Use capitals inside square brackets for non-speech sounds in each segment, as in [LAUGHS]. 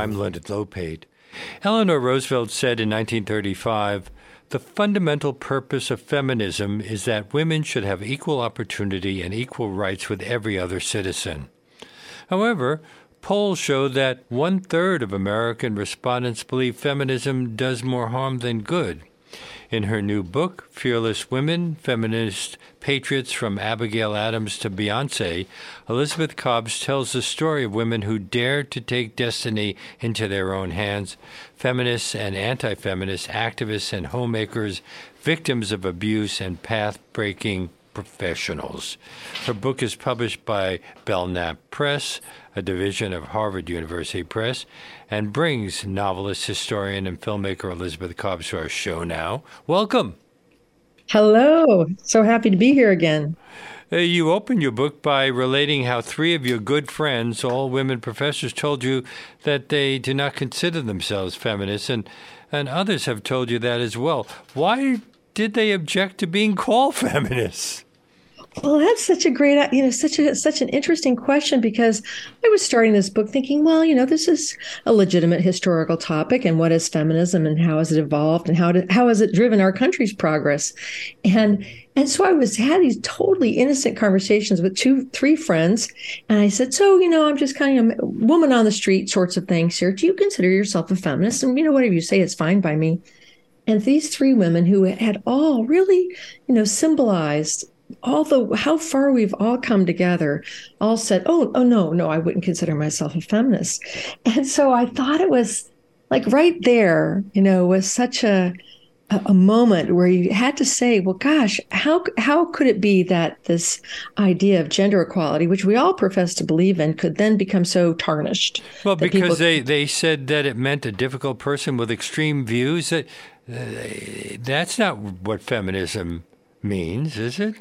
I'm Leonard Lopate. Eleanor Roosevelt said in 1935 The fundamental purpose of feminism is that women should have equal opportunity and equal rights with every other citizen. However, polls show that one third of American respondents believe feminism does more harm than good. In her new book, Fearless Women Feminist Patriots from Abigail Adams to Beyonce, Elizabeth Cobbs tells the story of women who dared to take destiny into their own hands, feminists and anti feminist activists and homemakers, victims of abuse and path breaking professionals. Her book is published by Belknap Press, a division of Harvard University Press, and brings novelist, historian, and filmmaker Elizabeth Cobbs to our show now. Welcome. Hello. So happy to be here again. Uh, you open your book by relating how three of your good friends, all women professors, told you that they do not consider themselves feminists, and, and others have told you that as well. Why did they object to being called [LAUGHS] feminists? Well, that's such a great, you know, such a such an interesting question because I was starting this book thinking, well, you know, this is a legitimate historical topic, and what is feminism, and how has it evolved, and how did, how has it driven our country's progress, and and so I was had these totally innocent conversations with two, three friends, and I said, so you know, I'm just kind of a woman on the street sorts of things here. Do you consider yourself a feminist? And you know, whatever you say, it's fine by me. And these three women who had all really, you know, symbolized all the how far we've all come together all said oh oh no no i wouldn't consider myself a feminist. And so i thought it was like right there you know was such a a moment where you had to say well gosh how how could it be that this idea of gender equality which we all profess to believe in could then become so tarnished well because people... they they said that it meant a difficult person with extreme views that that's not what feminism means is it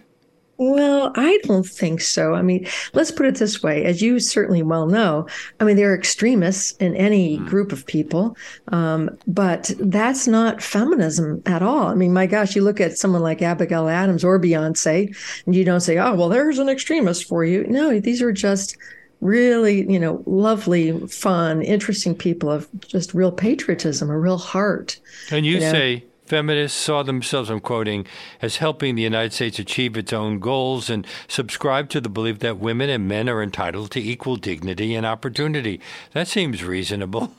well, I don't think so. I mean, let's put it this way. As you certainly well know, I mean, there are extremists in any hmm. group of people, um, but that's not feminism at all. I mean, my gosh, you look at someone like Abigail Adams or Beyonce, and you don't say, oh, well, there's an extremist for you. No, these are just really, you know, lovely, fun, interesting people of just real patriotism, a real heart. And you, you know? say, Feminists saw themselves, I'm quoting, as helping the United States achieve its own goals and subscribe to the belief that women and men are entitled to equal dignity and opportunity. That seems reasonable. [LAUGHS]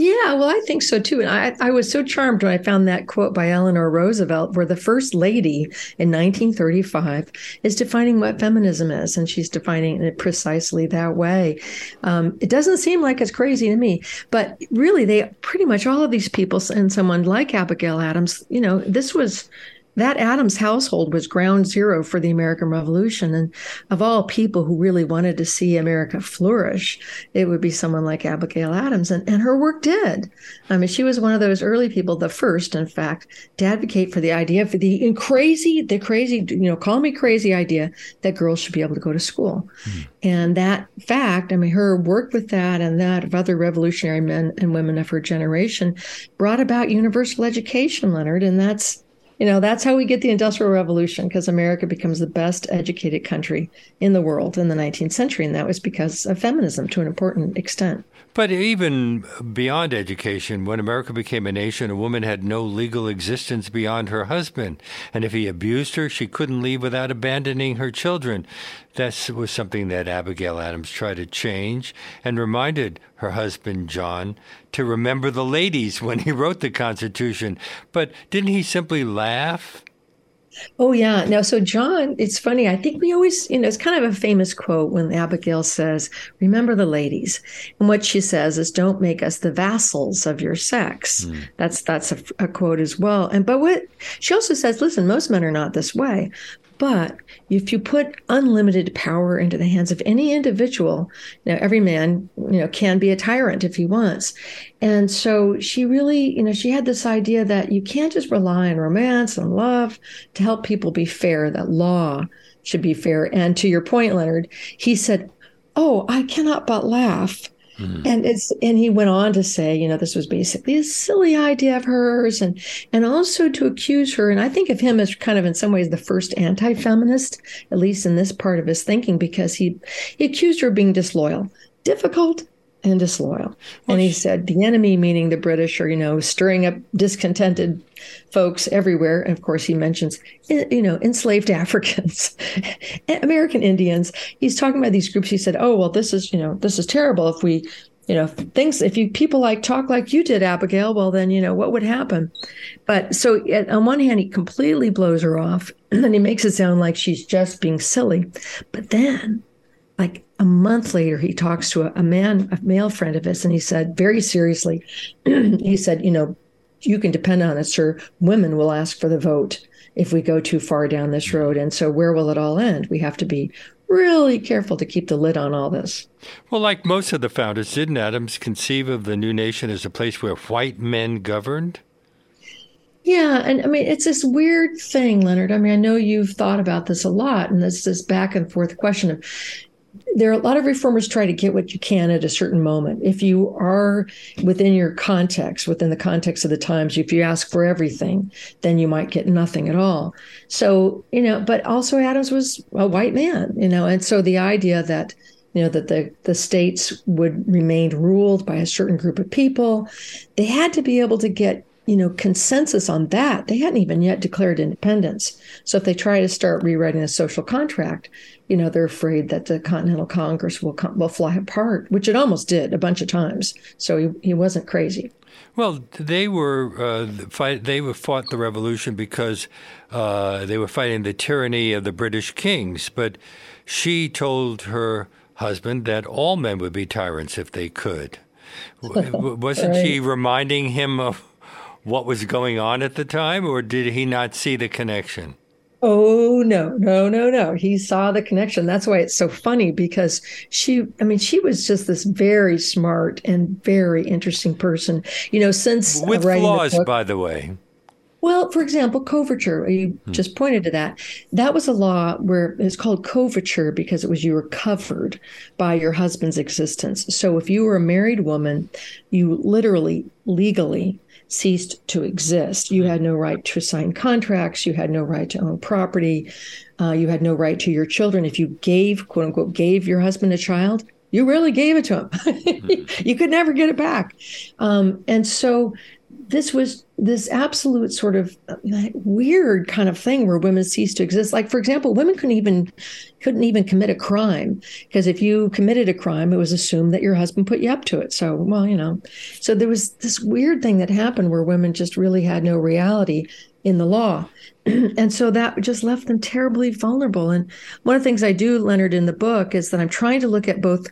Yeah, well, I think so too. And I, I was so charmed when I found that quote by Eleanor Roosevelt, where the first lady in 1935 is defining what feminism is, and she's defining it precisely that way. Um, it doesn't seem like it's crazy to me, but really, they pretty much all of these people, and someone like Abigail Adams, you know, this was that Adams household was ground zero for the American Revolution. And of all people who really wanted to see America flourish, it would be someone like Abigail Adams. And, and her work did. I mean, she was one of those early people, the first, in fact, to advocate for the idea for the crazy, the crazy, you know, call me crazy idea that girls should be able to go to school. Hmm. And that fact, I mean, her work with that and that of other revolutionary men and women of her generation brought about universal education, Leonard. And that's you know, that's how we get the Industrial Revolution because America becomes the best educated country in the world in the 19th century. And that was because of feminism to an important extent. But even beyond education, when America became a nation, a woman had no legal existence beyond her husband. And if he abused her, she couldn't leave without abandoning her children. That was something that Abigail Adams tried to change and reminded her husband, John, to remember the ladies [LAUGHS] when he wrote the Constitution. But didn't he simply laugh? Oh yeah. Now, so John, it's funny. I think we always, you know, it's kind of a famous quote when Abigail says, "Remember the ladies," and what she says is, "Don't make us the vassals of your sex." Mm. That's that's a, a, quote as well. And but what she also says, listen, most men are not this way, but if you put unlimited power into the hands of any individual, know, every man, you know, can be a tyrant if he wants. And so she really, you know, she had this idea that you can't just rely on romance and love to help people be fair, that law should be fair. And to your point, Leonard, he said, Oh, I cannot but laugh Mm. And it's and he went on to say, you know, this was basically a silly idea of hers, and and also to accuse her. And I think of him as kind of in some ways the first anti-feminist, at least in this part of his thinking, because he he accused her of being disloyal, difficult, and disloyal. And he said the enemy, meaning the British, are you know stirring up discontented folks everywhere. And of course, he mentions you know enslaved [LAUGHS] Africans, American Indians. He's talking about these groups. He said, "Oh well, this is you know this is terrible if we." You know, things. If you people like talk like you did, Abigail, well, then you know what would happen. But so, on one hand, he completely blows her off, [CLEARS THROAT] and then he makes it sound like she's just being silly. But then, like a month later, he talks to a, a man, a male friend of his, and he said very seriously, [CLEARS THROAT] he said, you know, you can depend on it, sir. Women will ask for the vote if we go too far down this road. And so, where will it all end? We have to be really careful to keep the lid on all this. Well, like most of the founders, didn't Adams conceive of the new nation as a place where white men governed? Yeah, and I mean it's this weird thing, Leonard. I mean, I know you've thought about this a lot, and this this back and forth question of there are a lot of reformers try to get what you can at a certain moment. If you are within your context, within the context of the times, if you ask for everything, then you might get nothing at all. So, you know, but also Adams was a white man, you know, and so the idea that you know that the the states would remain ruled by a certain group of people they had to be able to get you know, consensus on that. They hadn't even yet declared independence. So if they try to start rewriting the social contract, you know, they're afraid that the Continental Congress will come, will fly apart, which it almost did a bunch of times. So he, he wasn't crazy. Well, they were uh, fight. They were fought the revolution because uh, they were fighting the tyranny of the British kings. But she told her husband that all men would be tyrants if they could. [LAUGHS] Wasn't right. she reminding him of what was going on at the time, or did he not see the connection? Oh no, no, no, no. He saw the connection. That's why it's so funny because she I mean, she was just this very smart and very interesting person. You know, since with uh, flaws, the book, by the way. Well, for example, coverture, you hmm. just pointed to that. That was a law where it's called coverture because it was you were covered by your husband's existence. So if you were a married woman, you literally, legally ceased to exist. You had no right to sign contracts. You had no right to own property. Uh, you had no right to your children. If you gave, quote unquote, gave your husband a child, you really gave it to him. [LAUGHS] mm-hmm. you could never get it back. Um, and so this was this absolute sort of uh, weird kind of thing where women ceased to exist. Like, for example, women couldn't even couldn't even commit a crime because if you committed a crime, it was assumed that your husband put you up to it. So, well, you know, so there was this weird thing that happened where women just really had no reality in the law. [CLEARS THROAT] and so that just left them terribly vulnerable. And one of the things I do, Leonard, in the book is that I'm trying to look at both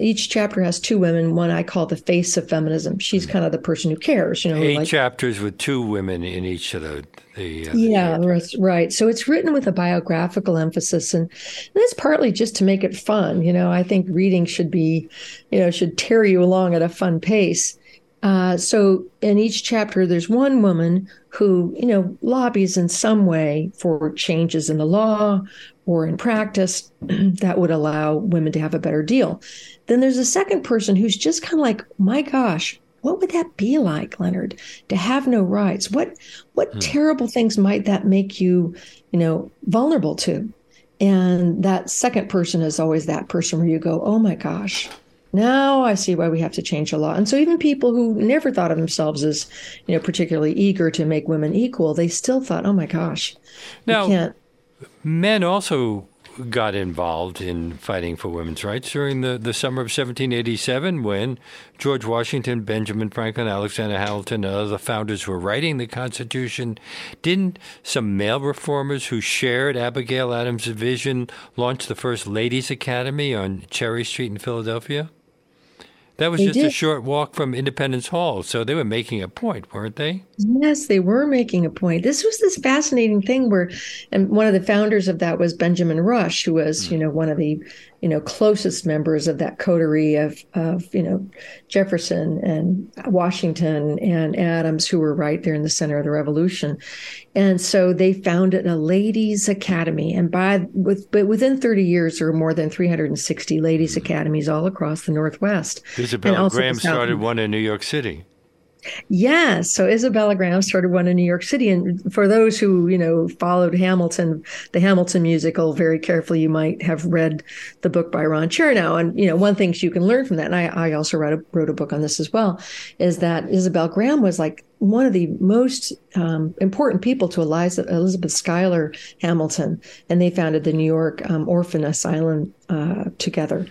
each chapter has two women. One I call the face of feminism. She's kind of the person who cares. You know, eight like, chapters with two women in each of the. the uh, yeah, the right. So it's written with a biographical emphasis, and that's partly just to make it fun. You know, I think reading should be, you know, should tear you along at a fun pace. Uh, so in each chapter, there's one woman who, you know, lobbies in some way for changes in the law or in practice [CLEARS THROAT] that would allow women to have a better deal. Then there's a second person who's just kind of like, my gosh, what would that be like, Leonard, to have no rights? What what hmm. terrible things might that make you, you know, vulnerable to? And that second person is always that person where you go, oh my gosh, now I see why we have to change the law. And so even people who never thought of themselves as, you know, particularly eager to make women equal, they still thought, oh my gosh, now, men also got involved in fighting for women's rights during the, the summer of 1787 when George Washington, Benjamin Franklin, Alexander Hamilton, and other founders were writing the Constitution. Didn't some male reformers who shared Abigail Adams' vision launch the first Ladies' Academy on Cherry Street in Philadelphia? That was they just did. a short walk from Independence Hall. So they were making a point, weren't they? Yes, they were making a point. This was this fascinating thing where, and one of the founders of that was Benjamin Rush, who was, mm. you know, one of the you know, closest members of that coterie of, of, you know, Jefferson and Washington and Adams, who were right there in the center of the revolution. And so they founded a ladies' academy. And by with but within 30 years, there were more than 360 ladies' mm-hmm. academies all across the Northwest. Isabel Graham started one in New York City. Yes. So Isabella Graham started one in New York City. And for those who, you know, followed Hamilton, the Hamilton musical very carefully, you might have read the book by Ron Chernow. And, you know, one thing you can learn from that, and I, I also wrote a, wrote a book on this as well, is that Isabel Graham was like one of the most um, important people to Eliza, Elizabeth Schuyler Hamilton. And they founded the New York um, Orphan Asylum uh, together.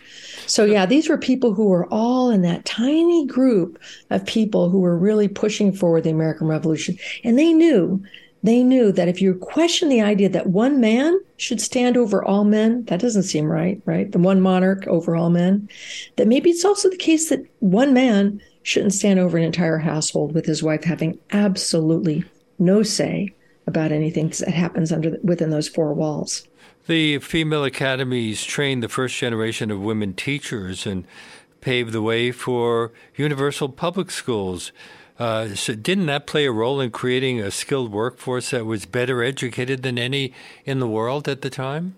So, yeah, these were people who were all in that tiny group of people who were really pushing forward the American Revolution. And they knew, they knew that if you question the idea that one man should stand over all men, that doesn't seem right, right? The one monarch over all men, that maybe it's also the case that one man shouldn't stand over an entire household with his wife having absolutely no say about anything that happens under within those four walls. The female academies trained the first generation of women teachers and paved the way for universal public schools. Uh, so didn't that play a role in creating a skilled workforce that was better educated than any in the world at the time?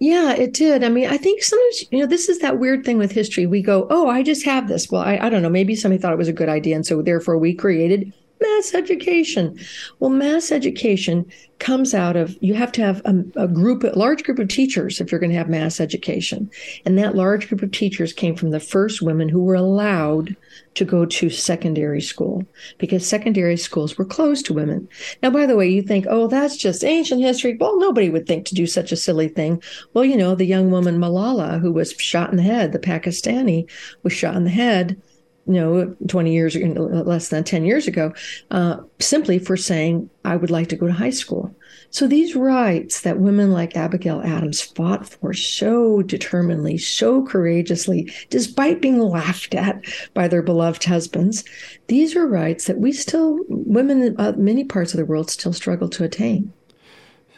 Yeah, it did. I mean, I think sometimes, you know, this is that weird thing with history. We go, oh, I just have this. Well, I, I don't know. Maybe somebody thought it was a good idea. And so therefore we created mass education. Well, mass education comes out of you have to have a, a, group, a large group of teachers if you're going to have mass education. And that large group of teachers came from the first women who were allowed to go to secondary school because secondary schools were closed to women. Now, by the way, you think, oh, that's just ancient history. Well, nobody would think to do such a silly thing. Well, you know, the young woman Malala, who was shot in the head, the Pakistani was shot in the head you know, 20 years, less than 10 years ago, uh, simply for saying, I would like to go to high school. So these rights that women like Abigail Adams fought for so determinedly, so courageously, despite being laughed at by their beloved husbands, these are rights that we still, women in uh, many parts of the world, still struggle to attain.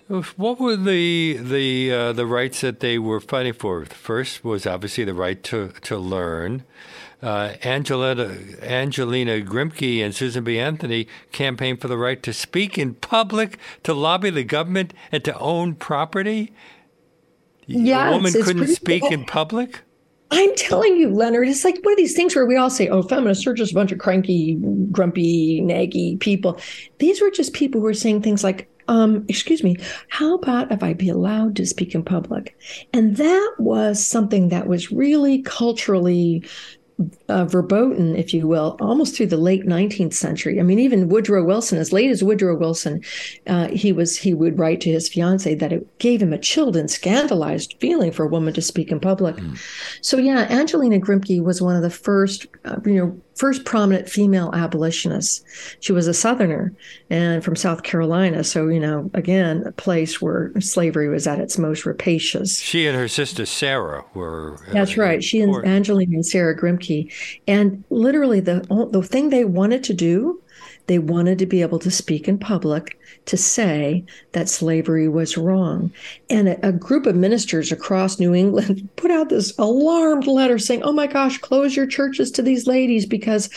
What were the the uh, the rights that they were fighting for? First was obviously the right to to learn uh, Angelina, Angelina Grimke and Susan B. Anthony campaigned for the right to speak in public, to lobby the government, and to own property. Yeah, a woman couldn't speak cool. in public. I'm telling you, Leonard, it's like one of these things where we all say, oh, feminists are just a bunch of cranky, grumpy, naggy people. These were just people who were saying things like, um, excuse me, how about if I be allowed to speak in public? And that was something that was really culturally uh, verboten, if you will, almost through the late 19th century. I mean, even Woodrow Wilson, as late as Woodrow Wilson, uh, he was he would write to his fiancee that it gave him a chilled and scandalized feeling for a woman to speak in public. Mm. So yeah, Angelina Grimke was one of the first, uh, you know, first prominent female abolitionists. She was a Southerner and from South Carolina. So, you know, again, a place where slavery was at its most rapacious. She and her sister Sarah were. Uh, That's right. She and Angelina and Sarah Grimke. And literally, the, the thing they wanted to do they wanted to be able to speak in public to say that slavery was wrong. And a, a, group of ministers across New England [LAUGHS] put out this alarmed letter saying, "Oh my gosh, close your churches to these ladies because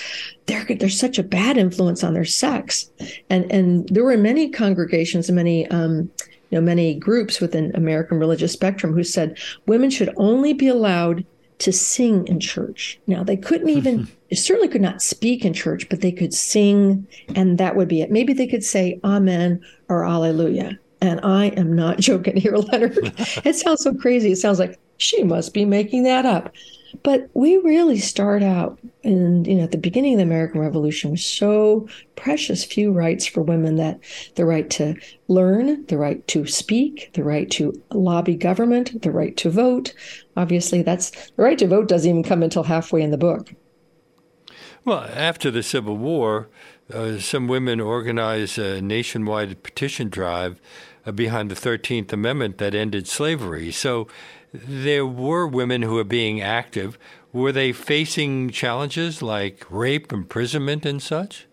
they're they're such a bad influence on their sex." And and there were many congregations, many um, you know, many groups within American religious spectrum who said women should only be allowed to sing in church. Now, they couldn't even, [LAUGHS] certainly could not speak in church, but they could sing, and that would be it. Maybe they could say Amen or Alleluia. And I am not [LAUGHS] joking here, Leonard. [LAUGHS] it sounds so crazy. It sounds like she must be making that up. But we really start out in, you know, at the beginning of the American Revolution with so precious few rights for women that the right to learn, the right to speak, the right to lobby government, the right to vote. Obviously, that's the right to vote doesn't even come until halfway in the book. Well, after the Civil War, uh, some women organized a nationwide petition drive uh, behind the 13th Amendment that ended slavery. So there were women who were being active. Were they facing challenges like rape, imprisonment, and such?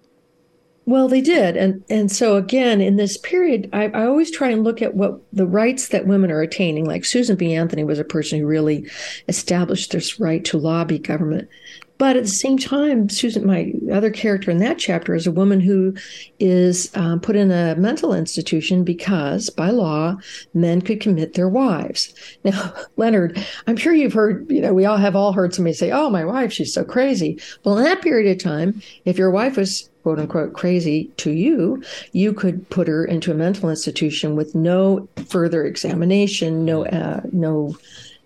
Well, they did, and and so again in this period, I, I, always try and look at what the rights that women are attaining. Like Susan B. Anthony was a person who really established this right to lobby government. But at the same time, Susan, my other character in that chapter, is a woman who is um, put in a mental institution because, by law, men could commit their wives. [LAUGHS] Now, Leonard, I'm sure you've heard, you know, we all have all heard somebody say, "Oh, my wife, she's so crazy." Well, in that period of time, if your wife was quote unquote crazy to you, you could put her into a mental institution with no further examination, no uh, no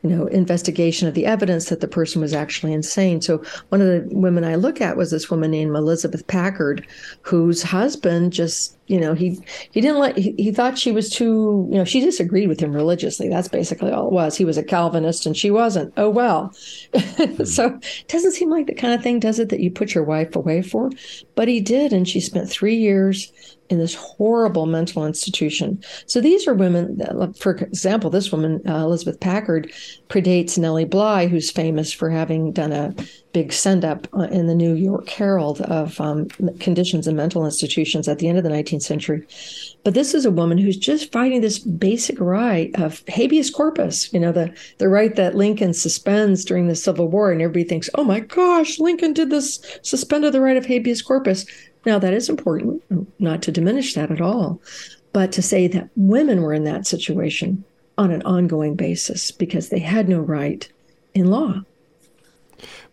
you know investigation of the evidence that the person was actually insane. So one of the women I look at was this woman named Elizabeth Packard, whose husband just you know he he didn't like he, he thought she was too you know she disagreed with him religiously. That's basically all it was. He was a calvinist and she wasn't. Oh well. Mm-hmm. [LAUGHS] so it doesn't seem like the kind of thing does it that you put your wife away for? But he did and she spent three years in this horrible mental institution. So these are women, for example, this woman, uh, Elizabeth Packard, predates Nellie Bly, who's famous for having done a big send up uh, in the New York Herald of um, conditions in mental institutions at the end of the 19th century. But this is a woman who's just fighting this basic right of habeas corpus, you know, the, the right that Lincoln suspends during the Civil War. And everybody thinks, oh my gosh, Lincoln did this, suspended the right of habeas corpus. Now, that is important, not to diminish that at all, but to say that women were in that situation on an ongoing basis because they had no right in law.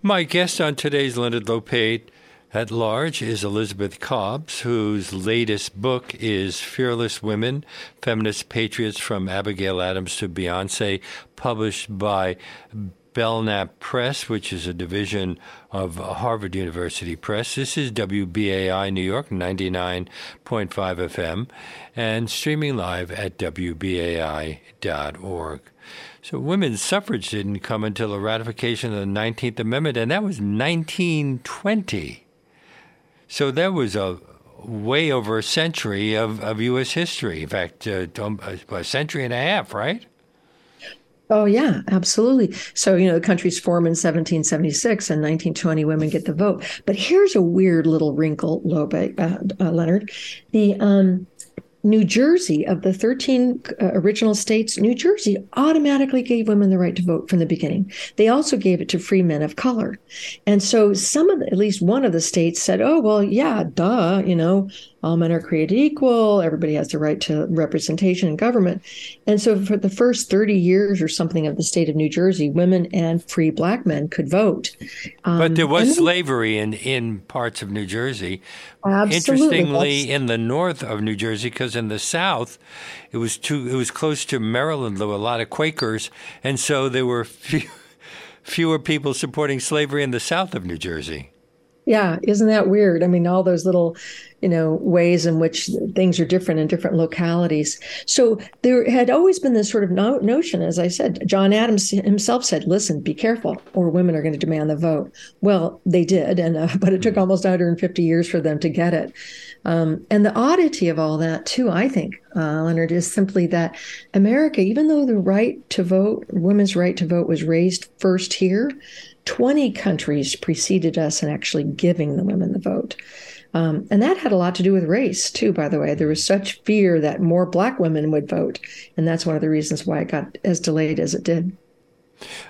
My guest on today's Leonard Lopate at Large is Elizabeth Cobbs, whose latest book is Fearless Women Feminist Patriots from Abigail Adams to Beyonce, published by Belknap Press, which is a division of Harvard University Press. This is WBAI New York, 99.5 FM, and streaming live at WBAI.org. So women's suffrage didn't come until the ratification of the 19th Amendment, and that was 1920. So that was a way over a century of, of U.S. history. In fact, uh, a century and a half, right? Oh, yeah, absolutely. So, you know, the country's formed in 1776 and 1920 women get the vote. But here's a weird little wrinkle, Lobe, uh, uh, Leonard. The um, New Jersey, of the 13 uh, original states, New Jersey automatically gave women the right to vote from the beginning. They also gave it to free men of color. And so some of the, at least one of the states said, oh, well, yeah, duh, you know, all men are created equal. Everybody has the right to representation in government. And so for the first 30 years or something of the state of New Jersey, women and free black men could vote. Um, but there was slavery in, in parts of New Jersey. Absolutely. Interestingly, in the north of New Jersey, because in the south, it was too, it was close to Maryland. There were a lot of Quakers, and so there were few, fewer people supporting slavery in the south of New Jersey. Yeah, isn't that weird? I mean, all those little you know ways in which things are different in different localities. So there had always been this sort of no- notion as i said john adams himself said listen be careful or women are going to demand the vote. Well they did and uh, but it took mm-hmm. almost 150 years for them to get it. Um, and the oddity of all that too i think uh, leonard is simply that america even though the right to vote women's right to vote was raised first here 20 countries preceded us in actually giving the women the vote um, and that had a lot to do with race, too, by the way. There was such fear that more black women would vote. And that's one of the reasons why it got as delayed as it did.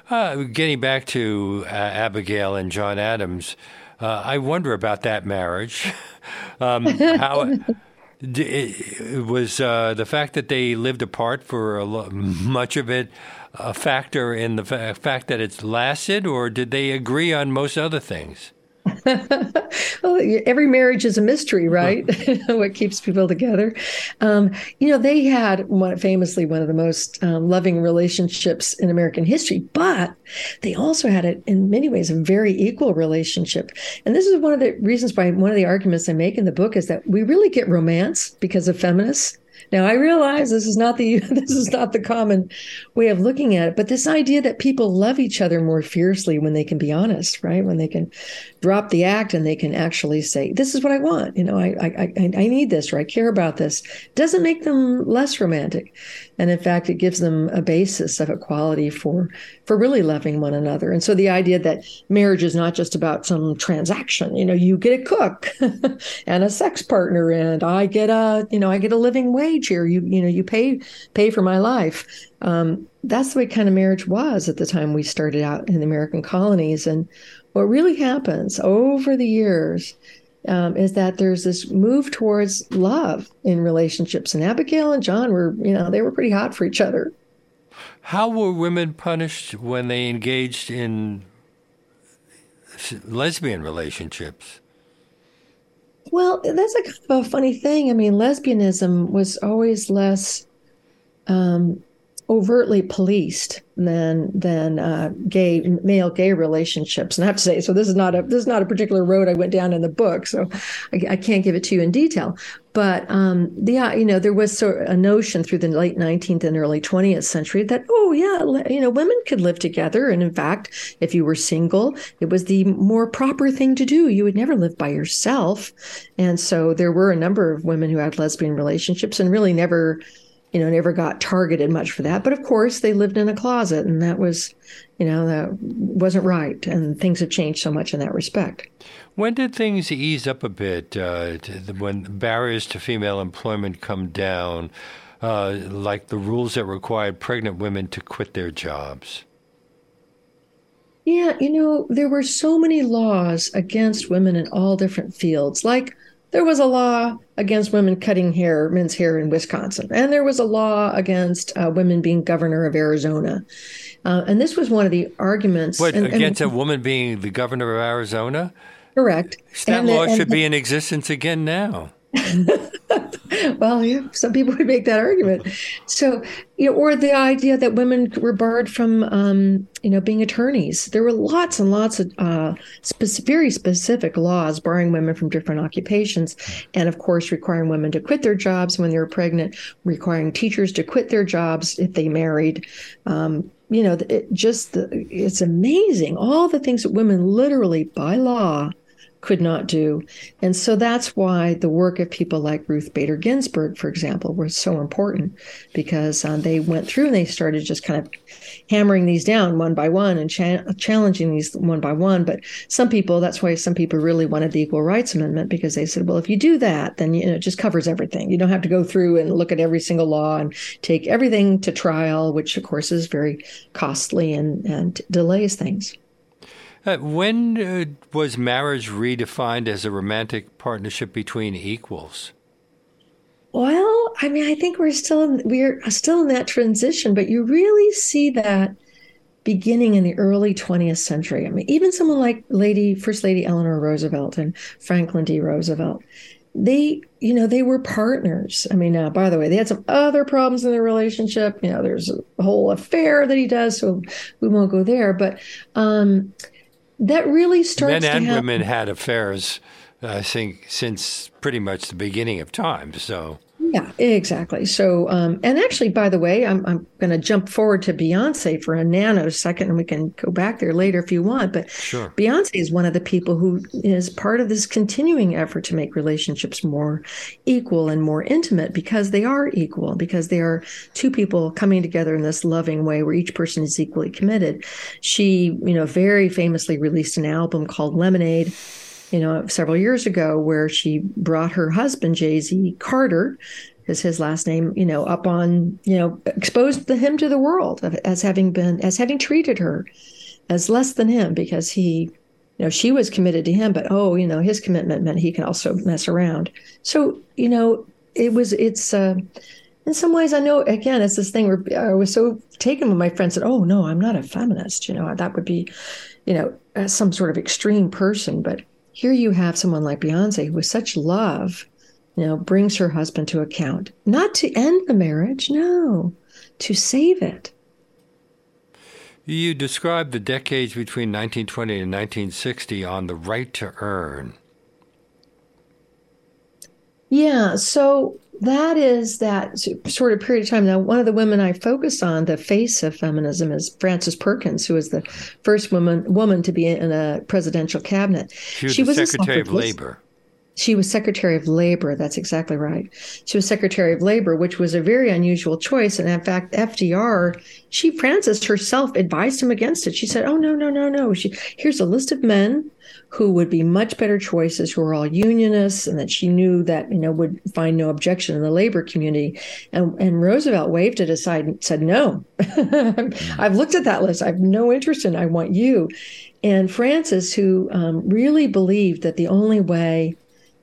Uh, getting back to uh, Abigail and John Adams, uh, I wonder about that marriage. [LAUGHS] um, how [LAUGHS] it was uh, the fact that they lived apart for a lo- much of it a factor in the fa- fact that it's lasted, or did they agree on most other things? [LAUGHS] well, every marriage is a mystery, right? [LAUGHS] what keeps people together? Um, you know, they had one, famously one of the most um, loving relationships in American history, but they also had it in many ways a very equal relationship. And this is one of the reasons why one of the arguments I make in the book is that we really get romance because of feminists. Now I realize this is not the [LAUGHS] this is not the common way of looking at it, but this idea that people love each other more fiercely when they can be honest, right? When they can drop the act and they can actually say, "This is what I want," you know, I I I, I need this or I care about this, doesn't make them less romantic, and in fact, it gives them a basis of equality for for really loving one another. And so the idea that marriage is not just about some transaction, you know, you get a cook [LAUGHS] and a sex partner, and I get a you know I get a living wage here. You you know you pay pay for my life. Um, that's the way kind of marriage was at the time we started out in the American colonies. And what really happens over the years um, is that there's this move towards love in relationships. And Abigail and John were, you know, they were pretty hot for each other. How were women punished when they engaged in lesbian relationships? Well, that's a kind of a funny thing. I mean, lesbianism was always less um, overtly policed than than uh, gay male gay relationships. And I have to say, so this is not a this is not a particular road I went down in the book, so I, I can't give it to you in detail. But um, yeah, you know, there was sort of a notion through the late 19th and early 20th century that oh yeah, you know, women could live together, and in fact, if you were single, it was the more proper thing to do. You would never live by yourself, and so there were a number of women who had lesbian relationships and really never you know, never got targeted much for that. But of course, they lived in a closet, and that was, you know, that wasn't right. And things have changed so much in that respect. When did things ease up a bit? Uh, when barriers to female employment come down, uh, like the rules that required pregnant women to quit their jobs? Yeah, you know, there were so many laws against women in all different fields, like there was a law against women cutting hair, men's hair in Wisconsin, and there was a law against uh, women being governor of Arizona. Uh, and this was one of the arguments. What, and, against and, a woman being the governor of Arizona? Correct. That and law the, should be in existence again now. [LAUGHS] well, yeah, some people would make that argument. So, you know, or the idea that women were barred from, um, you know, being attorneys. There were lots and lots of uh, spe- very specific laws barring women from different occupations, and of course, requiring women to quit their jobs when they were pregnant, requiring teachers to quit their jobs if they married. Um, you know, it just it's amazing all the things that women literally by law could not do. And so that's why the work of people like Ruth Bader Ginsburg, for example, was so important because um, they went through and they started just kind of hammering these down one by one and cha- challenging these one by one. But some people, that's why some people really wanted the Equal Rights Amendment because they said, well, if you do that, then you know, it just covers everything. You don't have to go through and look at every single law and take everything to trial, which of course is very costly and, and delays things. Uh, when uh, was marriage redefined as a romantic partnership between equals? Well, I mean, I think we're still in, we're still in that transition, but you really see that beginning in the early 20th century. I mean, even someone like Lady First Lady Eleanor Roosevelt and Franklin D. Roosevelt, they, you know, they were partners. I mean, uh, by the way, they had some other problems in their relationship. You know, there's a whole affair that he does, so we won't go there. But um, that really starts. Men and happen. women had affairs, I think, since pretty much the beginning of time. So yeah, exactly. So, um, and actually, by the way, I'm, I'm going to jump forward to Beyonce for a nanosecond, and we can go back there later if you want. But sure. Beyonce is one of the people who is part of this continuing effort to make relationships more equal and more intimate because they are equal, because they are two people coming together in this loving way where each person is equally committed. She, you know, very famously released an album called Lemonade you know, several years ago, where she brought her husband, Jay Z Carter, is his last name, you know, up on, you know, exposed the, him to the world as having been, as having treated her as less than him because he, you know, she was committed to him, but oh, you know, his commitment meant he can also mess around. So, you know, it was, it's, uh, in some ways, I know, again, it's this thing where I was so taken when my friend said, oh, no, I'm not a feminist. You know, that would be, you know, some sort of extreme person. But here you have someone like Beyonce who with such love, you know, brings her husband to account, not to end the marriage, no, to save it. You described the decades between 1920 and 1960 on the right to earn. Yeah, so that is that sort of period of time. Now, one of the women I focus on, the face of feminism, is Frances Perkins, who was the first woman woman to be in a presidential cabinet. She was, she was Secretary of Labor. She was Secretary of Labor. That's exactly right. She was Secretary of Labor, which was a very unusual choice. And in fact, FDR, she Frances herself advised him against it. She said, "Oh no, no, no, no. She, here's a list of men who would be much better choices, who are all unionists, and that she knew that you know would find no objection in the labor community." And, and Roosevelt waved it aside and said, "No, [LAUGHS] I've looked at that list. I have no interest in. I want you." And Frances, who um, really believed that the only way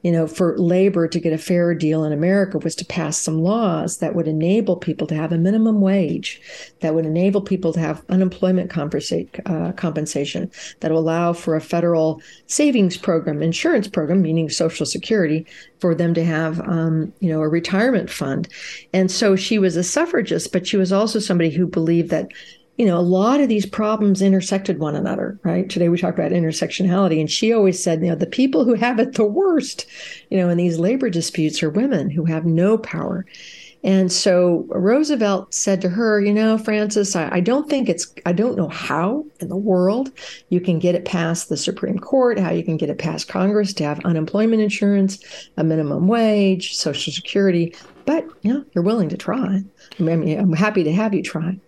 you know, for labor to get a fair deal in America was to pass some laws that would enable people to have a minimum wage, that would enable people to have unemployment uh, compensation, that will allow for a federal savings program, insurance program, meaning Social Security, for them to have, um, you know, a retirement fund. And so she was a suffragist, but she was also somebody who believed that you know, a lot of these problems intersected one another, right? Today we talk about intersectionality. And she always said, you know, the people who have it the worst, you know, in these labor disputes are women who have no power. And so Roosevelt said to her, you know, Frances, I, I, don't think it's, I don't know how in the world you can get it past the Supreme Court, how you can get it past Congress to have unemployment insurance, a minimum wage, Social Security, but, you know, you're willing to try. I mean, I'm happy to have you try.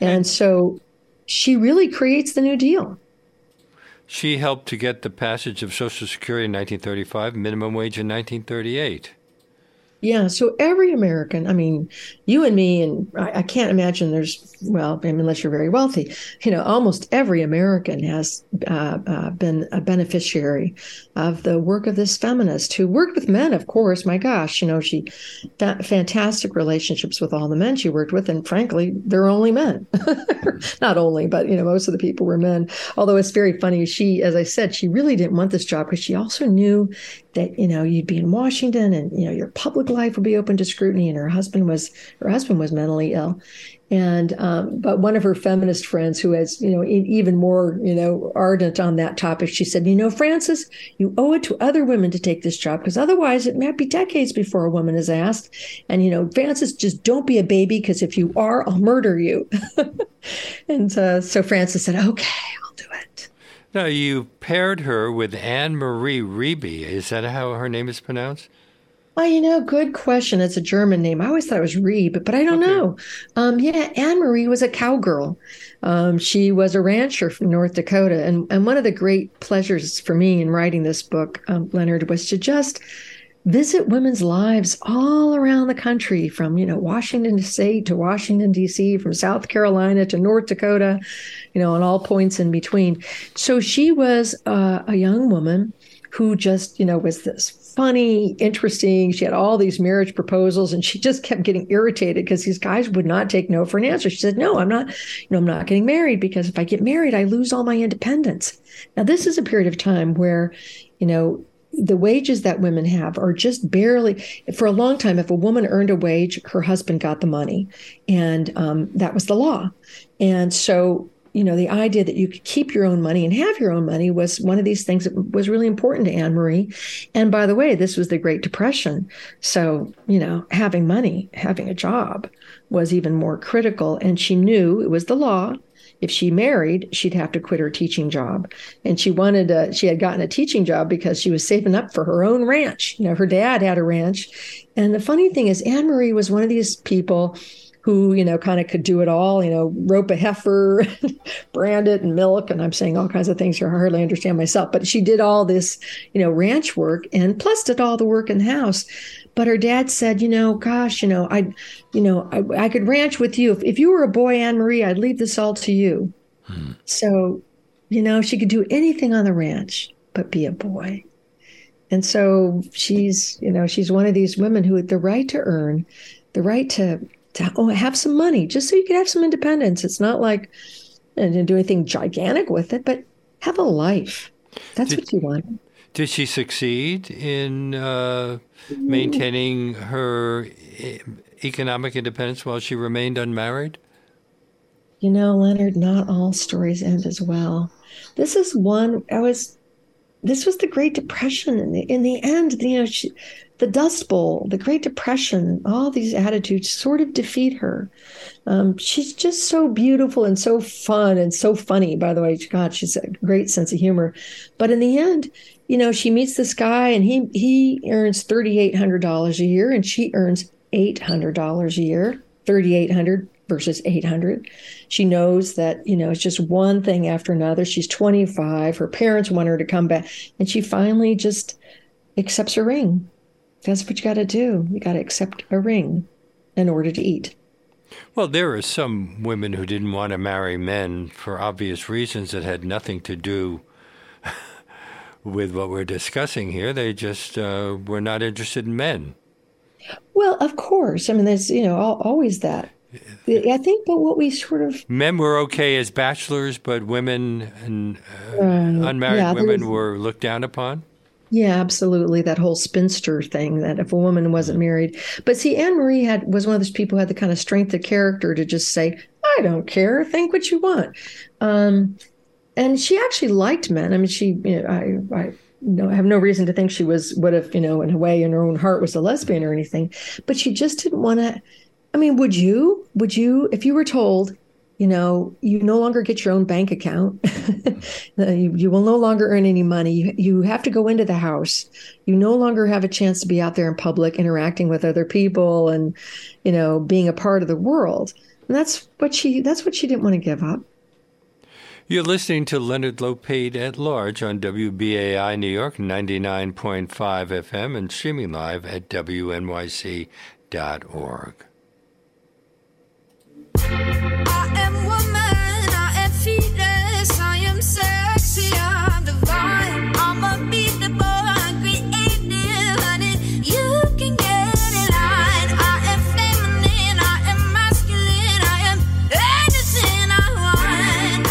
And so she really creates the New Deal. She helped to get the passage of Social Security in 1935, minimum wage in 1938. Yeah. So every American, I mean, you and me, and I, I, can't imagine there's, well, unless you're very wealthy, you know, almost every American has uh, uh, been a beneficiary of the work of this feminist who worked with men, of course. My gosh, you know, she fa- fantastic relationships with all the men she worked with. And frankly, they're only men. [LAUGHS] Not only, but, you know, most of the people were men. Although it's very funny. She, as I said, she really didn't want this job because she also knew that you know you'd be in Washington and you know your public life would be open to scrutiny and her husband was her husband was mentally ill and um, but one of her feminist friends who has you know even more you know ardent on that topic she said you know Frances you owe it to other women to take this job because otherwise it might be decades before a woman is asked and you know Frances just don't be a baby because if you are I'll murder you [LAUGHS] and uh, so Frances said okay I'll do it now, you paired her with Anne Marie Reeby. Is that how her name is pronounced? Oh, you know, good question. It's a German name. I always thought it was Reeb, but I don't okay. know. Um, yeah, Anne Marie was a cowgirl. Um, she was a rancher from North Dakota. And, and one of the great pleasures for me in writing this book, um, Leonard, was to just visit women's lives all around the country from you know washington state to washington d.c from south carolina to north dakota you know and all points in between so she was uh, a young woman who just you know was this funny interesting. She had all these marriage proposals and she just kept getting irritated because these guys would not take no for an answer. She said no i'm not you know i'm not getting married because if i get married i lose all my independence. Now this is a period of time where you know the wages that women have are just barely for a long time if a woman earned a wage her husband got the money and um, that was the law. And so you know the idea that you could keep your own money and have your own money was one of these things that was really important to anne marie and by the way this was the great depression so you know having money having a job was even more critical and she knew it was the law if she married, she'd have to quit her teaching job. And she wanted a, she had gotten a teaching job because she was saving up for her own ranch. You know, her dad had a ranch. And the funny thing is, Anne Marie was one of these people who, you know, kind of could do it all, you know, rope a heifer, [LAUGHS] brand it and milk. And I'm saying all kinds of things here I hardly understand myself. But she did all this, you know, ranch work and plus did all the work in the house. But her dad said, you know, gosh, you know, I, you know, I, I could ranch with you. If, if you were a boy, Anne Marie, I'd leave this all to you. Hmm. So, you know, she could do anything on the ranch but be a boy. And so she's, you know, she's one of these women who had the right to earn, the right to to have some money, just so you could have some independence. It's not like and do anything gigantic with it, but have a life. That's did, what you want. Did she succeed in uh, maintaining her economic independence while she remained unmarried? You know, Leonard, not all stories end as well. This is one I was. This was the Great Depression. The, in the end, you know, she, the Dust Bowl, the Great Depression, all these attitudes sort of defeat her. Um, she's just so beautiful and so fun and so funny. By the way, God, she's a great sense of humor. But in the end, you know, she meets this guy and he he earns thirty eight hundred dollars a year, and she earns eight hundred dollars a year. Thirty eight hundred versus 800. She knows that, you know, it's just one thing after another. She's 25. Her parents want her to come back. And she finally just accepts a ring. That's what you got to do. You got to accept a ring in order to eat. Well, there are some women who didn't want to marry men for obvious reasons that had nothing to do [LAUGHS] with what we're discussing here. They just uh, were not interested in men. Well, of course. I mean, there's, you know, always that. I think, but what we sort of men were okay as bachelors, but women and uh, unmarried yeah, women was, were looked down upon. Yeah, absolutely. That whole spinster thing that if a woman wasn't mm-hmm. married, but see, Anne Marie had was one of those people who had the kind of strength of character to just say, "I don't care, think what you want," um, and she actually liked men. I mean, she, you know, I, I no, I have no reason to think she was would have, you know, in a way, in her own heart, was a lesbian or anything, but she just didn't want to I mean, would you? Would you, if you were told, you know, you no longer get your own bank account, [LAUGHS] uh, you, you, will no longer earn any money, you, you have to go into the house, you no longer have a chance to be out there in public interacting with other people and, you know, being a part of the world. And that's what she, that's what she didn't want to give up. You're listening to Leonard Lopate at Large on WBAI New York 99.5 FM and streaming live at WNYC.org.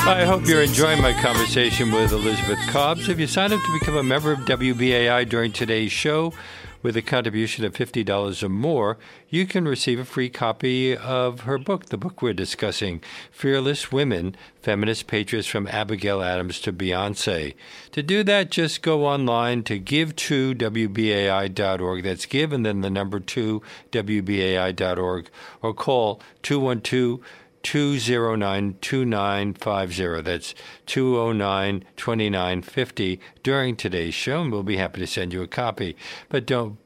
I hope you're enjoying my conversation with Elizabeth Cobbs. If you sign up to become a member of WBAI during today's show, with a contribution of $50 or more, you can receive a free copy of her book, the book we're discussing, Fearless Women Feminist Patriots from Abigail Adams to Beyonce. To do that, just go online to give2wbai.org. That's give and then the number 2, wbai.org, or call 212 209 2950. That's 209 2950 during today's show, and we'll be happy to send you a copy. But don't,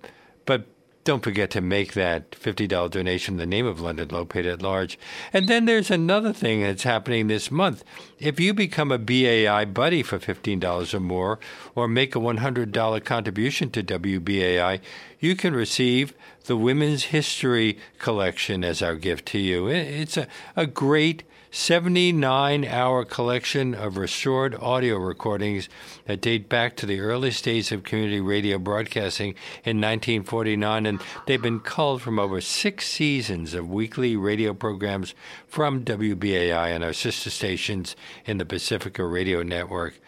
but don't forget to make that $50 donation in the name of Leonard Lopate at Large. And then there's another thing that's happening this month. If you become a BAI buddy for $15 or more, or make a $100 contribution to WBAI, you can receive the Women's History Collection as our gift to you. It's a, a great 79 hour collection of restored audio recordings that date back to the early days of community radio broadcasting in 1949, and they've been culled from over six seasons of weekly radio programs from WBAI and our sister stations in the Pacifica Radio Network.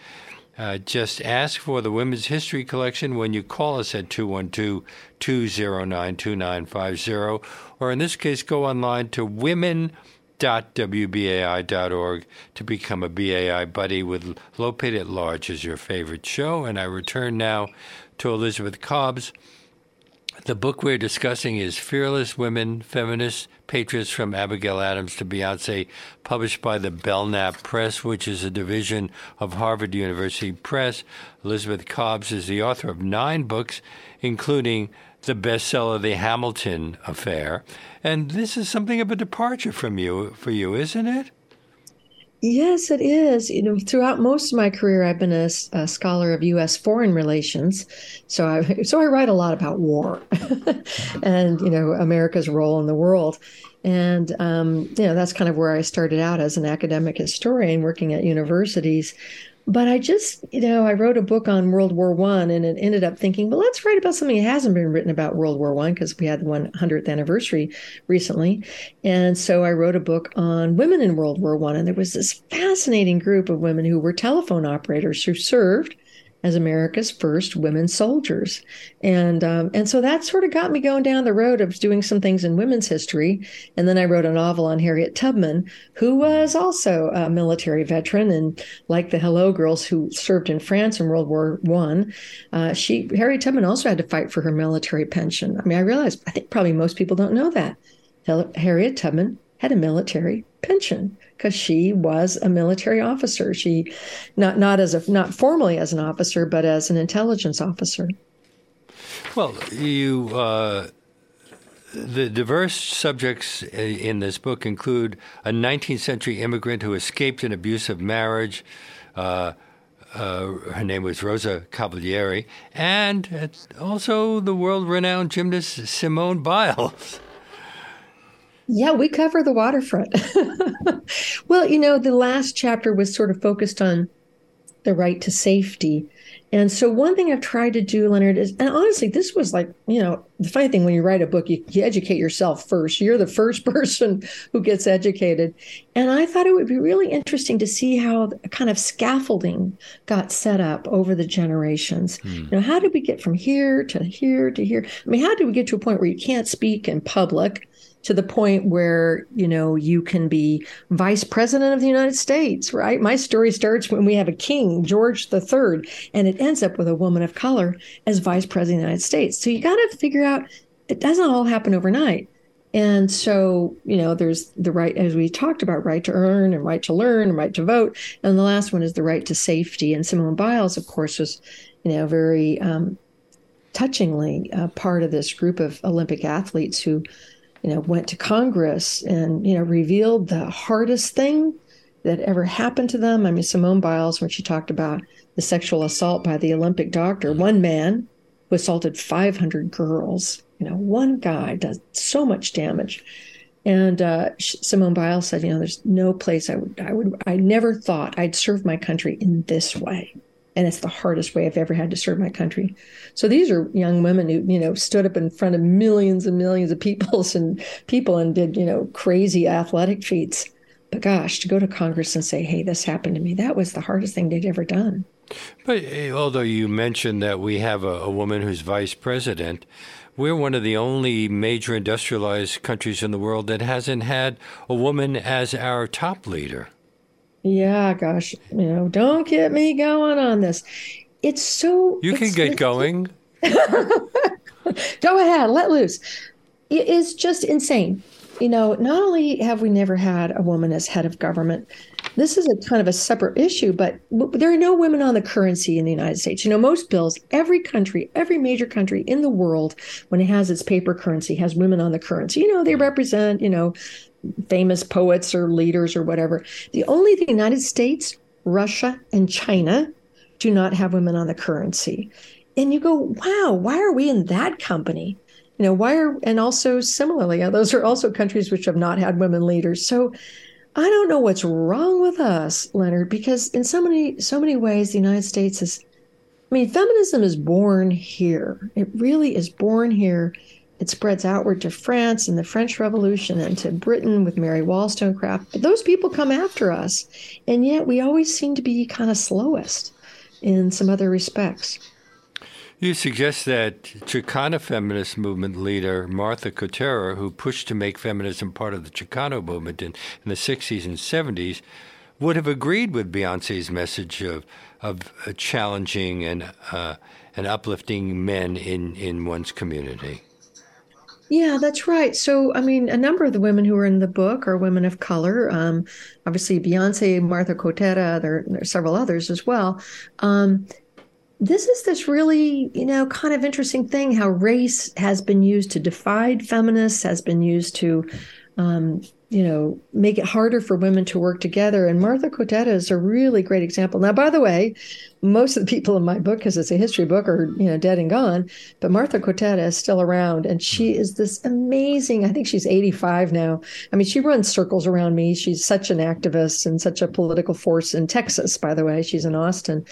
Uh, just ask for the Women's History Collection when you call us at 212 209 2950, or in this case, go online to women.wbai.org to become a BAI buddy with Lopate at Large as your favorite show. And I return now to Elizabeth Cobbs. The book we're discussing is Fearless Women, Feminists, Patriots from Abigail Adams to Beyonce, published by the Belknap Press, which is a division of Harvard University Press. Elizabeth Cobbs is the author of nine books, including the bestseller The Hamilton Affair. And this is something of a departure from you for you, isn't it? Yes, it is. You know, throughout most of my career, I've been a, a scholar of U.S. foreign relations, so I [LAUGHS] so I write a lot about war, [LAUGHS] and you know America's role in the world, and um, you know that's kind of where I started out as an academic historian, working at universities. But I just, you know, I wrote a book on World War One, and it ended up thinking, well, let's write about something that hasn't been written about World War One because we had the 100th anniversary recently, and so I wrote a book on women in World War One, and there was this fascinating group of women who were telephone operators who served as America's first women soldiers. And um, and so that sort of got me going down the road of doing some things in women's history. And then I wrote a novel on Harriet Tubman, who was also a military veteran and like the Hello Girls who served in France in World War One. Uh, she Harriet Tubman also had to fight for her military pension. I mean, I realize I think probably most people don't know that. Harriet Tubman had a military pension because she was a military officer. She not not as a not formally as an officer, but as an intelligence officer. Well, you uh, the diverse subjects in this book include a 19th century immigrant who escaped an abusive marriage. Uh, uh, her name was Rosa Cavalleri, and also the world renowned gymnast Simone Biles. [LAUGHS] Yeah, we cover the waterfront. [LAUGHS] well, you know, the last chapter was sort of focused on the right to safety. And so, one thing I've tried to do, Leonard, is, and honestly, this was like, you know, the funny thing when you write a book, you, you, educate yourself first. You're the first [LAUGHS] person who gets educated. And I thought it would be really interesting to see how kind of scaffolding got set up over the generations. Hmm. You know, how did we get from here to here to here? I mean, how did we get to a point where you can't speak in public? To the point where you know you can be vice president of the United States, right? My story starts when we have a king, George III, and it ends up with a woman of color as vice president of the United States. So you got to figure out it doesn't all happen overnight. And so, you know, there's the right, as we talked about, right to earn and right to learn and right to vote. And the last one is the right to safety. And Simone Biles, of course, was, you know, very um, touchingly uh, part of this group of Olympic athletes who you know, went to Congress and, you know, revealed the hardest thing that ever happened to them. I mean, Simone Biles, when she talked about the sexual assault by the Olympic doctor, one man who assaulted 500 girls, you know, one guy does so much damage. And uh, Simone Biles said, you know, there's no place I would, I would, I never thought I'd serve my country in this way and it's the hardest way I've ever had to serve my country. So these are young women who, you know, stood up in front of millions and millions of peoples [LAUGHS] and people and did, you know, crazy athletic feats. But gosh, to go to Congress and say, "Hey, this happened to me," that was the hardest thing they'd ever done. But eh, although you mentioned that we have a, a woman who's vice president, we're one of the only major industrialized countries in the world that hasn't had a woman as our top leader. Yeah, gosh, you know, don't get me going on this. It's so. You can get going. [LAUGHS] Go ahead, let loose. It is just insane. You know, not only have we never had a woman as head of government, this is a kind of a separate issue, but there are no women on the currency in the United States. You know, most bills, every country, every major country in the world, when it has its paper currency, has women on the currency. You know, they represent, you know, famous poets or leaders or whatever. The only the United States, Russia, and China do not have women on the currency. And you go, wow, why are we in that company? You know, why are, and also similarly, uh, those are also countries which have not had women leaders. So I don't know what's wrong with us, Leonard, because in so many, so many ways, the United States is, I mean, feminism is born here. It really is born here it spreads outward to France and the French Revolution and to Britain with Mary Wollstonecraft. But those people come after us. And yet we always seem to be kind of slowest in some other respects. You suggest that Chicana feminist movement leader Martha Cotera, who pushed to make feminism part of the Chicano movement in, in the 60s and 70s, would have agreed with Beyonce's message of, of uh, challenging and, uh, and uplifting men in, in one's community. Yeah, that's right. So, I mean, a number of the women who are in the book are women of color. Um, obviously, Beyonce, Martha Cotera, there, there, are several others as well. Um, this is this really, you know, kind of interesting thing how race has been used to divide feminists, has been used to um, you know, make it harder for women to work together. And Martha Cotera is a really great example. Now, by the way, most of the people in my book, because it's a history book, are you know dead and gone. But Martha Cotera is still around, and she is this amazing. I think she's 85 now. I mean, she runs circles around me. She's such an activist and such a political force in Texas. By the way, she's in Austin.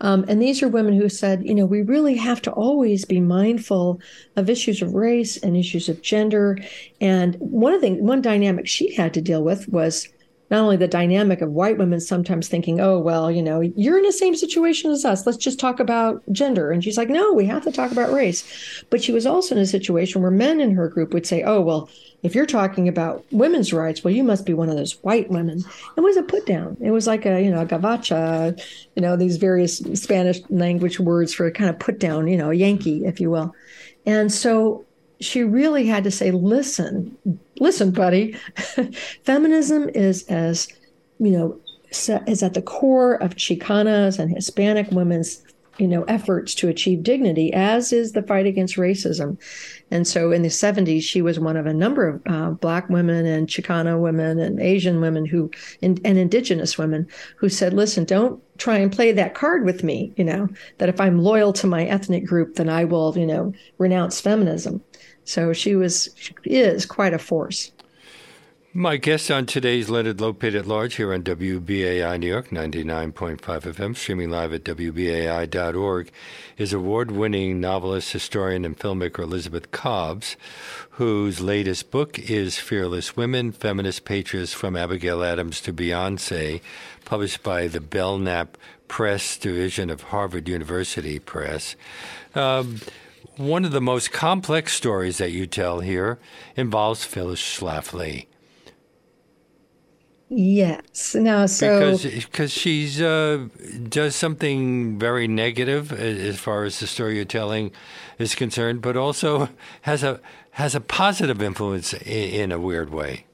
Um, and these are women who said, you know, we really have to always be mindful of issues of race and issues of gender. And one of the one dynamic she had to deal with was not only the dynamic of white women sometimes thinking, oh, well, you know, you're in the same situation as us. Let's just talk about gender. And she's like, no, we have to talk about race. But she was also in a situation where men in her group would say, oh, well, if you're talking about women's rights, well, you must be one of those white women. It was a put down. It was like a, you know, a gabacha, you know, these various Spanish language words for a kind of put down, you know, Yankee, if you will. And so she really had to say, listen, listen, buddy, [LAUGHS] feminism is as, you know, is at the core of Chicanas and Hispanic women's, you know, efforts to achieve dignity, as is the fight against racism. And so in the 70s, she was one of a number of uh, Black women and Chicana women and Asian women who, and, and Indigenous women who said, listen, don't try and play that card with me, you know, that if I'm loyal to my ethnic group, then I will, you know, renounce feminism. So she was, she is quite a force. My guest on today's Leonard Lopate at Large here on WBAI New York 99.5 FM, streaming live at WBAI.org, is award winning novelist, historian, and filmmaker Elizabeth Cobbs, whose latest book is Fearless Women Feminist Patriots from Abigail Adams to Beyonce, published by the Belknap Press Division of Harvard University Press. Um, one of the most complex stories that you tell here involves Phyllis Schlafly. Yes. Now, so because because she's uh, does something very negative as far as the story you're telling is concerned, but also has a has a positive influence in, in a weird way.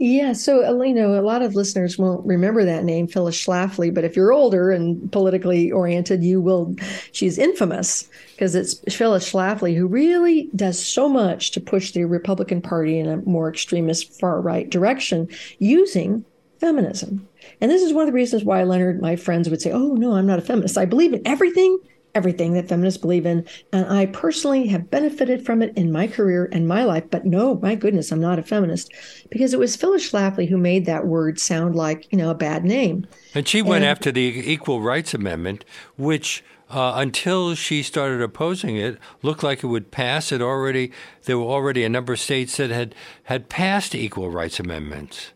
Yeah, so you know, a lot of listeners won't remember that name, Phyllis Schlafly, but if you're older and politically oriented, you will. She's infamous because it's Phyllis Schlafly who really does so much to push the Republican Party in a more extremist far right direction using feminism. And this is one of the reasons why Leonard, my friends would say, "Oh no, I'm not a feminist. I believe in everything everything that feminists believe in. And I personally have benefited from it in my career and my life. But no, my goodness, I'm not a feminist because it was Phyllis Schlafly who made that word sound like, you know, a bad name. And she went and, after the Equal Rights Amendment, which uh, until she started opposing it, looked like it would pass. It already there were already a number of states that had had passed equal rights amendments.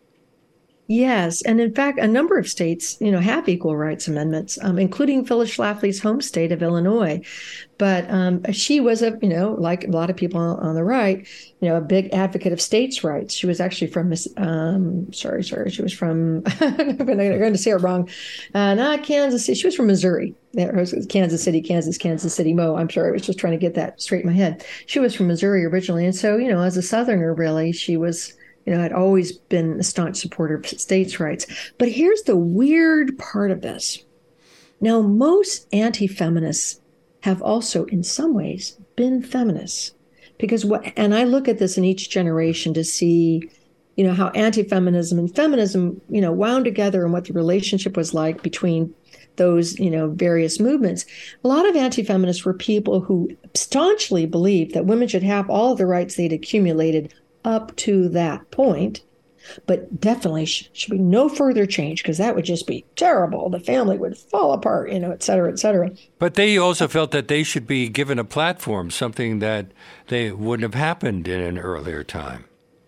Yes, and in fact, a number of states, you know, have equal rights amendments, um, including Phyllis Schlafly's home state of Illinois. But um, she was a, you know, like a lot of people on the right, you know, a big advocate of states' rights. She was actually from, um, sorry, sorry, she was from, [LAUGHS] I'm going to say it wrong, uh, not Kansas City. She was from Missouri. Kansas City, Kansas, Kansas City, Mo. I'm sorry, I was just trying to get that straight in my head. She was from Missouri originally, and so you know, as a Southerner, really, she was you know, I'd always been a staunch supporter of states' rights. But here's the weird part of this. Now, most anti feminists have also, in some ways, been feminists. Because what, and I look at this in each generation to see, you know, how anti feminism and feminism, you know, wound together and what the relationship was like between those, you know, various movements. A lot of anti feminists were people who staunchly believed that women should have all the rights they'd accumulated up to that point, but definitely should be no further change because that would just be terrible. The family would fall apart, you know, et cetera, et cetera. But they also felt that they should be given a platform, something that they wouldn't have happened in an earlier time.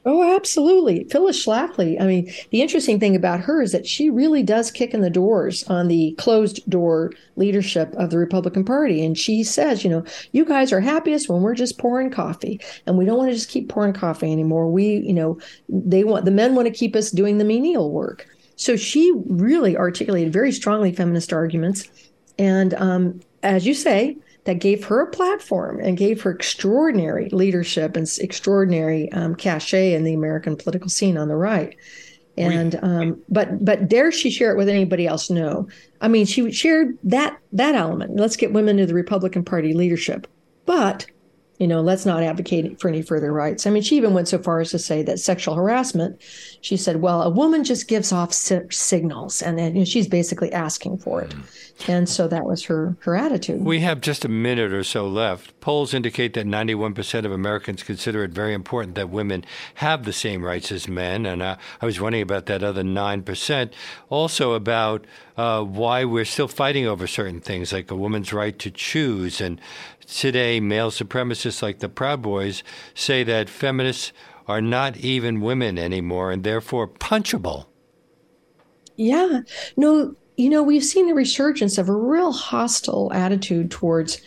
Oh, absolutely. Phyllis Schlafly. I mean, the interesting thing about her is that she really does kick in the doors on the closed door leadership of the Republican Party. And she says, you know, you guys are happiest when we're just pouring coffee and we don't want to just keep pouring coffee anymore. We, you know, they want the men want to keep us doing the menial work. So she really articulated very strongly feminist arguments. And um, as you say, that gave her a platform and gave her extraordinary leadership and extraordinary um, cachet in the American political scene on the right. And um, but but dare she share it with anybody else? No. I mean, she shared that that element. Let's get women to the Republican Party leadership. But you know, let's not advocate for any further rights. I mean, she even went so far as to say that sexual harassment, she said, well, a woman just gives off si- signals and, and you know, she's basically asking for it. And so that was her, her attitude. We have just a minute or so left. Polls indicate that 91% of Americans consider it very important that women have the same rights as men. And uh, I was wondering about that other 9%. Also about uh, why we're still fighting over certain things like a woman's right to choose and today, male supremacists like the Proud Boys say that feminists are not even women anymore and therefore punchable. Yeah. No, you know, we've seen a resurgence of a real hostile attitude towards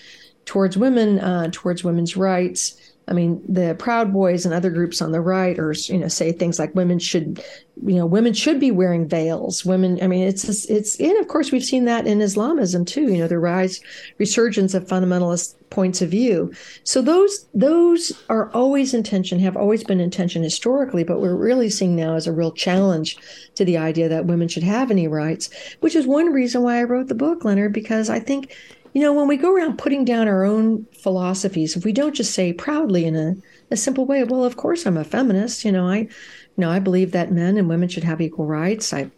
towards women, uh, towards women's rights. I mean, the Proud Boys and other groups on the right, or you know, say things like women should, you know, women should be wearing veils. Women, I mean, it's it's, and of course we've seen that in Islamism too. You know, the rise, resurgence of fundamentalist points of view. So those those are always intention, have always been intention historically, but we're really seeing now as a real challenge to the idea that women should have any rights, which is one reason why I wrote the book, Leonard, because I think you know, when we go around putting down our own philosophies, if we don't just say proudly in a, a simple way, well, of course I'm a feminist, you know, I you know, I believe that men and women should have equal rights. I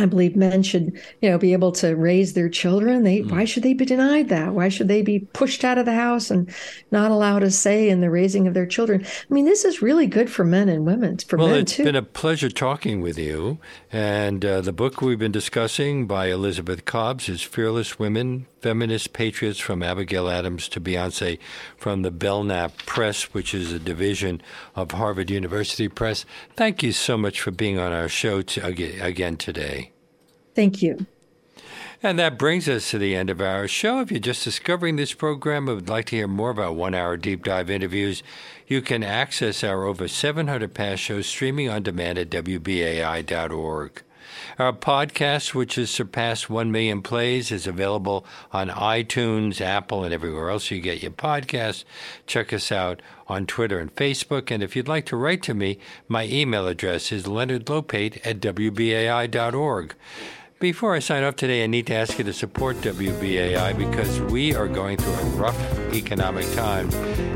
I believe men should, you know, be able to raise their children. They mm. why should they be denied that? Why should they be pushed out of the house and not allowed a say in the raising of their children? I mean, this is really good for men and women. For men too. well, men it's too. been a pleasure talking with you. And uh, the book we've been discussing by Elizabeth Cobbs is "Fearless Women: Feminist Patriots from Abigail Adams to Beyonce" from the Belknap Press, which is a division of Harvard University Press. Thank you so much for being on our show to, again today. Thank you. And that brings us to the end of our show. If you're just discovering this program and would like to hear more about one hour deep dive interviews, you can access our over 700 past shows streaming on demand at WBAI.org. Our podcast, which has surpassed 1 million plays, is available on iTunes, Apple, and everywhere else you get your podcasts. Check us out on Twitter and Facebook. And if you'd like to write to me, my email address is leonardlopate at WBAI.org. Before I sign off today, I need to ask you to support WBAI because we are going through a rough economic time.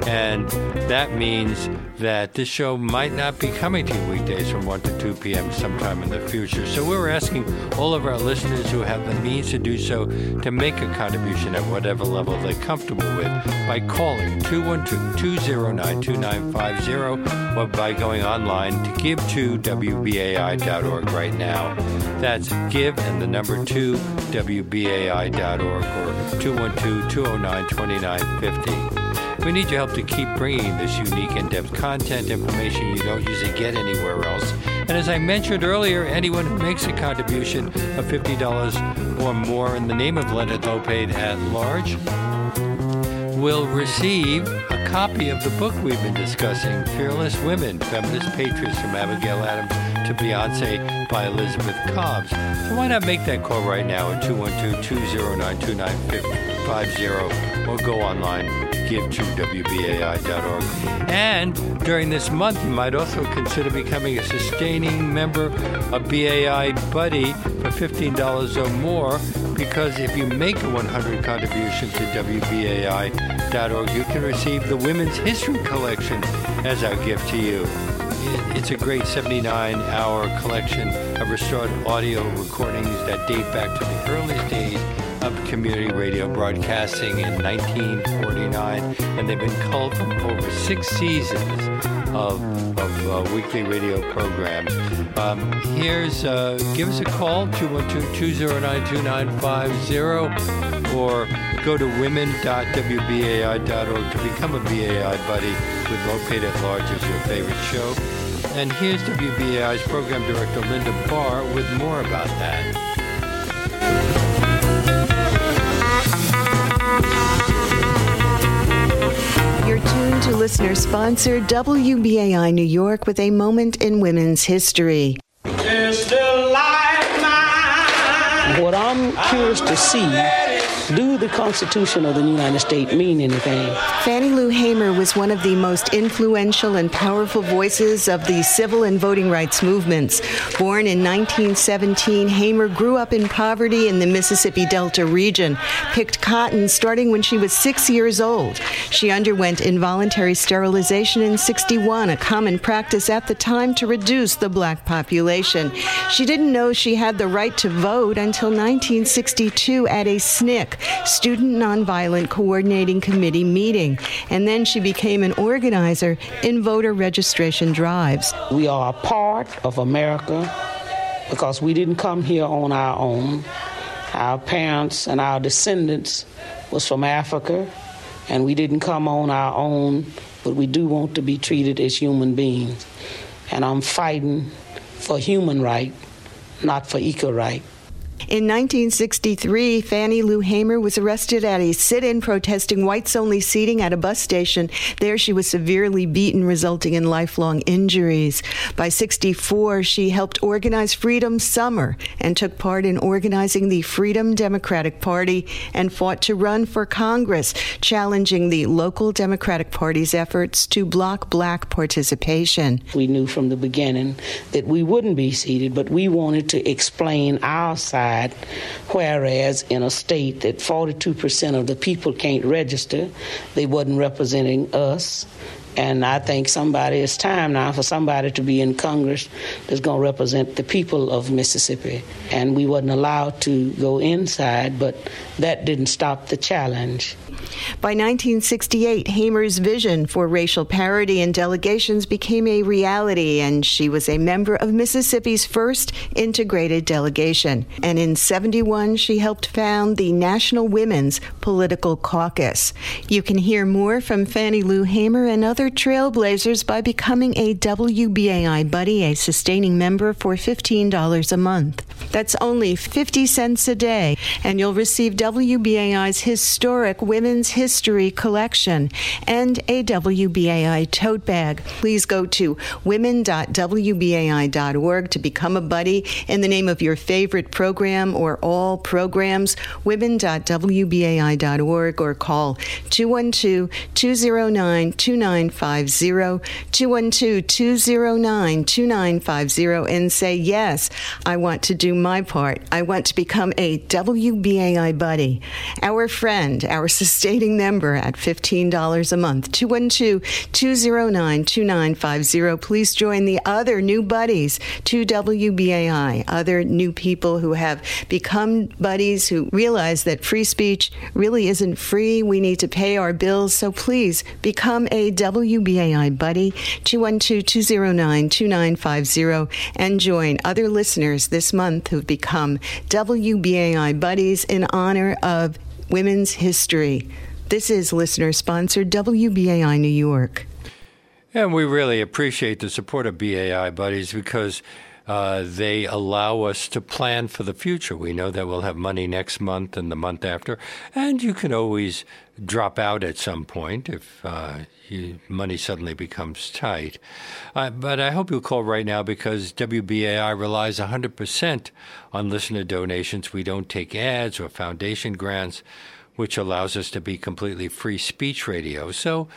And that means that this show might not be coming to you weekdays from 1 to 2 p.m. sometime in the future. So we're asking all of our listeners who have the means to do so to make a contribution at whatever level they're comfortable with by calling 212 209 2950 or by going online to give to WBAI.org right now. That's give and the number 2, WBAI.org or 212 209 2950. We need your help to keep bringing this unique in depth content information you don't usually get anywhere else. And as I mentioned earlier, anyone who makes a contribution of $50 or more in the name of Leonard Lopate at large will receive a copy of the book we've been discussing, Fearless Women, Feminist Patriots from Abigail Adams to Beyonce by Elizabeth Cobbs. So why not make that call right now at 212-209-2950 or go online, give to WBAI.org. And during this month, you might also consider becoming a sustaining member of BAI Buddy for $15 or more because if you make a 100 contribution to WBAI.org, you can receive the Women's History Collection as our gift to you. It's a great 79 hour collection of restored audio recordings that date back to the earliest days of community radio broadcasting in 1949, and they've been culled from over six seasons of, of uh, weekly radio programs. Um, here's, uh, give us a call, 212-209-2950, or go to women.wbai.org to become a BAI buddy with Lopate at Large as your favorite show. And here's WBAI's program director, Linda Barr, with more about that. You're tuned to listener sponsored WBAI New York with a moment in women's history. What I'm curious to see do the Constitution of the United States mean anything? Fannie Lou Hamer was one of the most influential and powerful voices of the civil and voting rights movements. Born in 1917, Hamer grew up in poverty in the Mississippi Delta region, picked cotton starting when she was six years old. She underwent involuntary sterilization in 61, a common practice at the time to reduce the black population. She didn't know she had the right to vote until 1962 at a SNCC, Student Nonviolent Coordinating Committee meeting, and then she became an organizer in voter registration drives. We are a part of America because we didn't come here on our own. Our parents and our descendants was from Africa, and we didn't come on our own, but we do want to be treated as human beings. And I'm fighting for human right not for equal right. In 1963, Fannie Lou Hamer was arrested at a sit in protesting whites only seating at a bus station. There, she was severely beaten, resulting in lifelong injuries. By 64, she helped organize Freedom Summer and took part in organizing the Freedom Democratic Party and fought to run for Congress, challenging the local Democratic Party's efforts to block black participation. We knew from the beginning that we wouldn't be seated, but we wanted to explain our side whereas in a state that 42% of the people can't register, they wasn't representing us. And I think somebody, it's time now for somebody to be in Congress that's going to represent the people of Mississippi. And we wasn't allowed to go inside, but that didn't stop the challenge. By 1968, Hamer's vision for racial parity in delegations became a reality, and she was a member of Mississippi's first integrated delegation. And in 71, she helped found the National Women's Political Caucus. You can hear more from Fannie Lou Hamer and other trailblazers by becoming a WBAI Buddy, a sustaining member for $15 a month. That's only 50 cents a day, and you'll receive WBAI's historic Women's History Collection and a WBAI tote bag. Please go to women.wbai.org to become a buddy in the name of your favorite program or all programs. Women.wbai.org or call 212 209 2950 212 209 2950 and say, Yes, I want to do my part. I want to become a WBAI buddy, our friend, our sustaining member at $15 a month. 212 209 2950. Please join the other new buddies to WBAI, other new people who have become buddies who realize that free speech really isn't free. We need to pay our bills. So please become a WBAI buddy, 212 209 2950, and join other listeners this month who've become WBAI buddies in honor of Women's History. This is listener sponsored WBAI New York. And we really appreciate the support of BAI Buddies because uh, they allow us to plan for the future. We know that we'll have money next month and the month after, and you can always drop out at some point if uh, you, money suddenly becomes tight. Uh, but I hope you'll call right now because WBAI relies 100% on listener donations. We don't take ads or foundation grants, which allows us to be completely free speech radio. So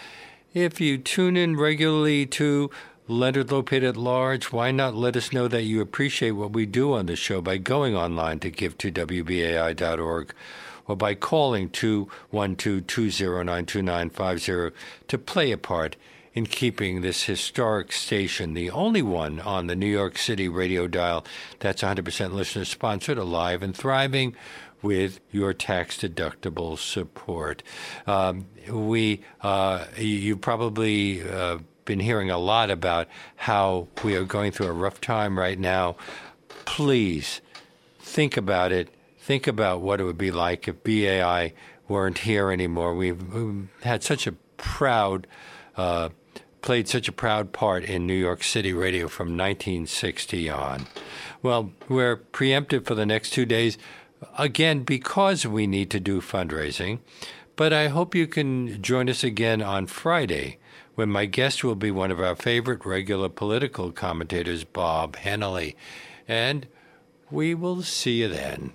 if you tune in regularly to Leonard Lopate at Large, why not let us know that you appreciate what we do on the show by going online to give2wbai.org or by calling 212-209-2950 to play a part in keeping this historic station, the only one on the New York City radio dial that's 100% listener sponsored, alive and thriving with your tax deductible support. Um, we, uh, you probably uh, been hearing a lot about how we are going through a rough time right now. Please think about it. Think about what it would be like if BAI weren't here anymore. We've, had such a proud, uh, played such a proud part in New York City radio from 1960 on. Well, we're preemptive for the next two days again, because we need to do fundraising. But I hope you can join us again on Friday when my guest will be one of our favorite regular political commentators, Bob Hennelly. And we will see you then.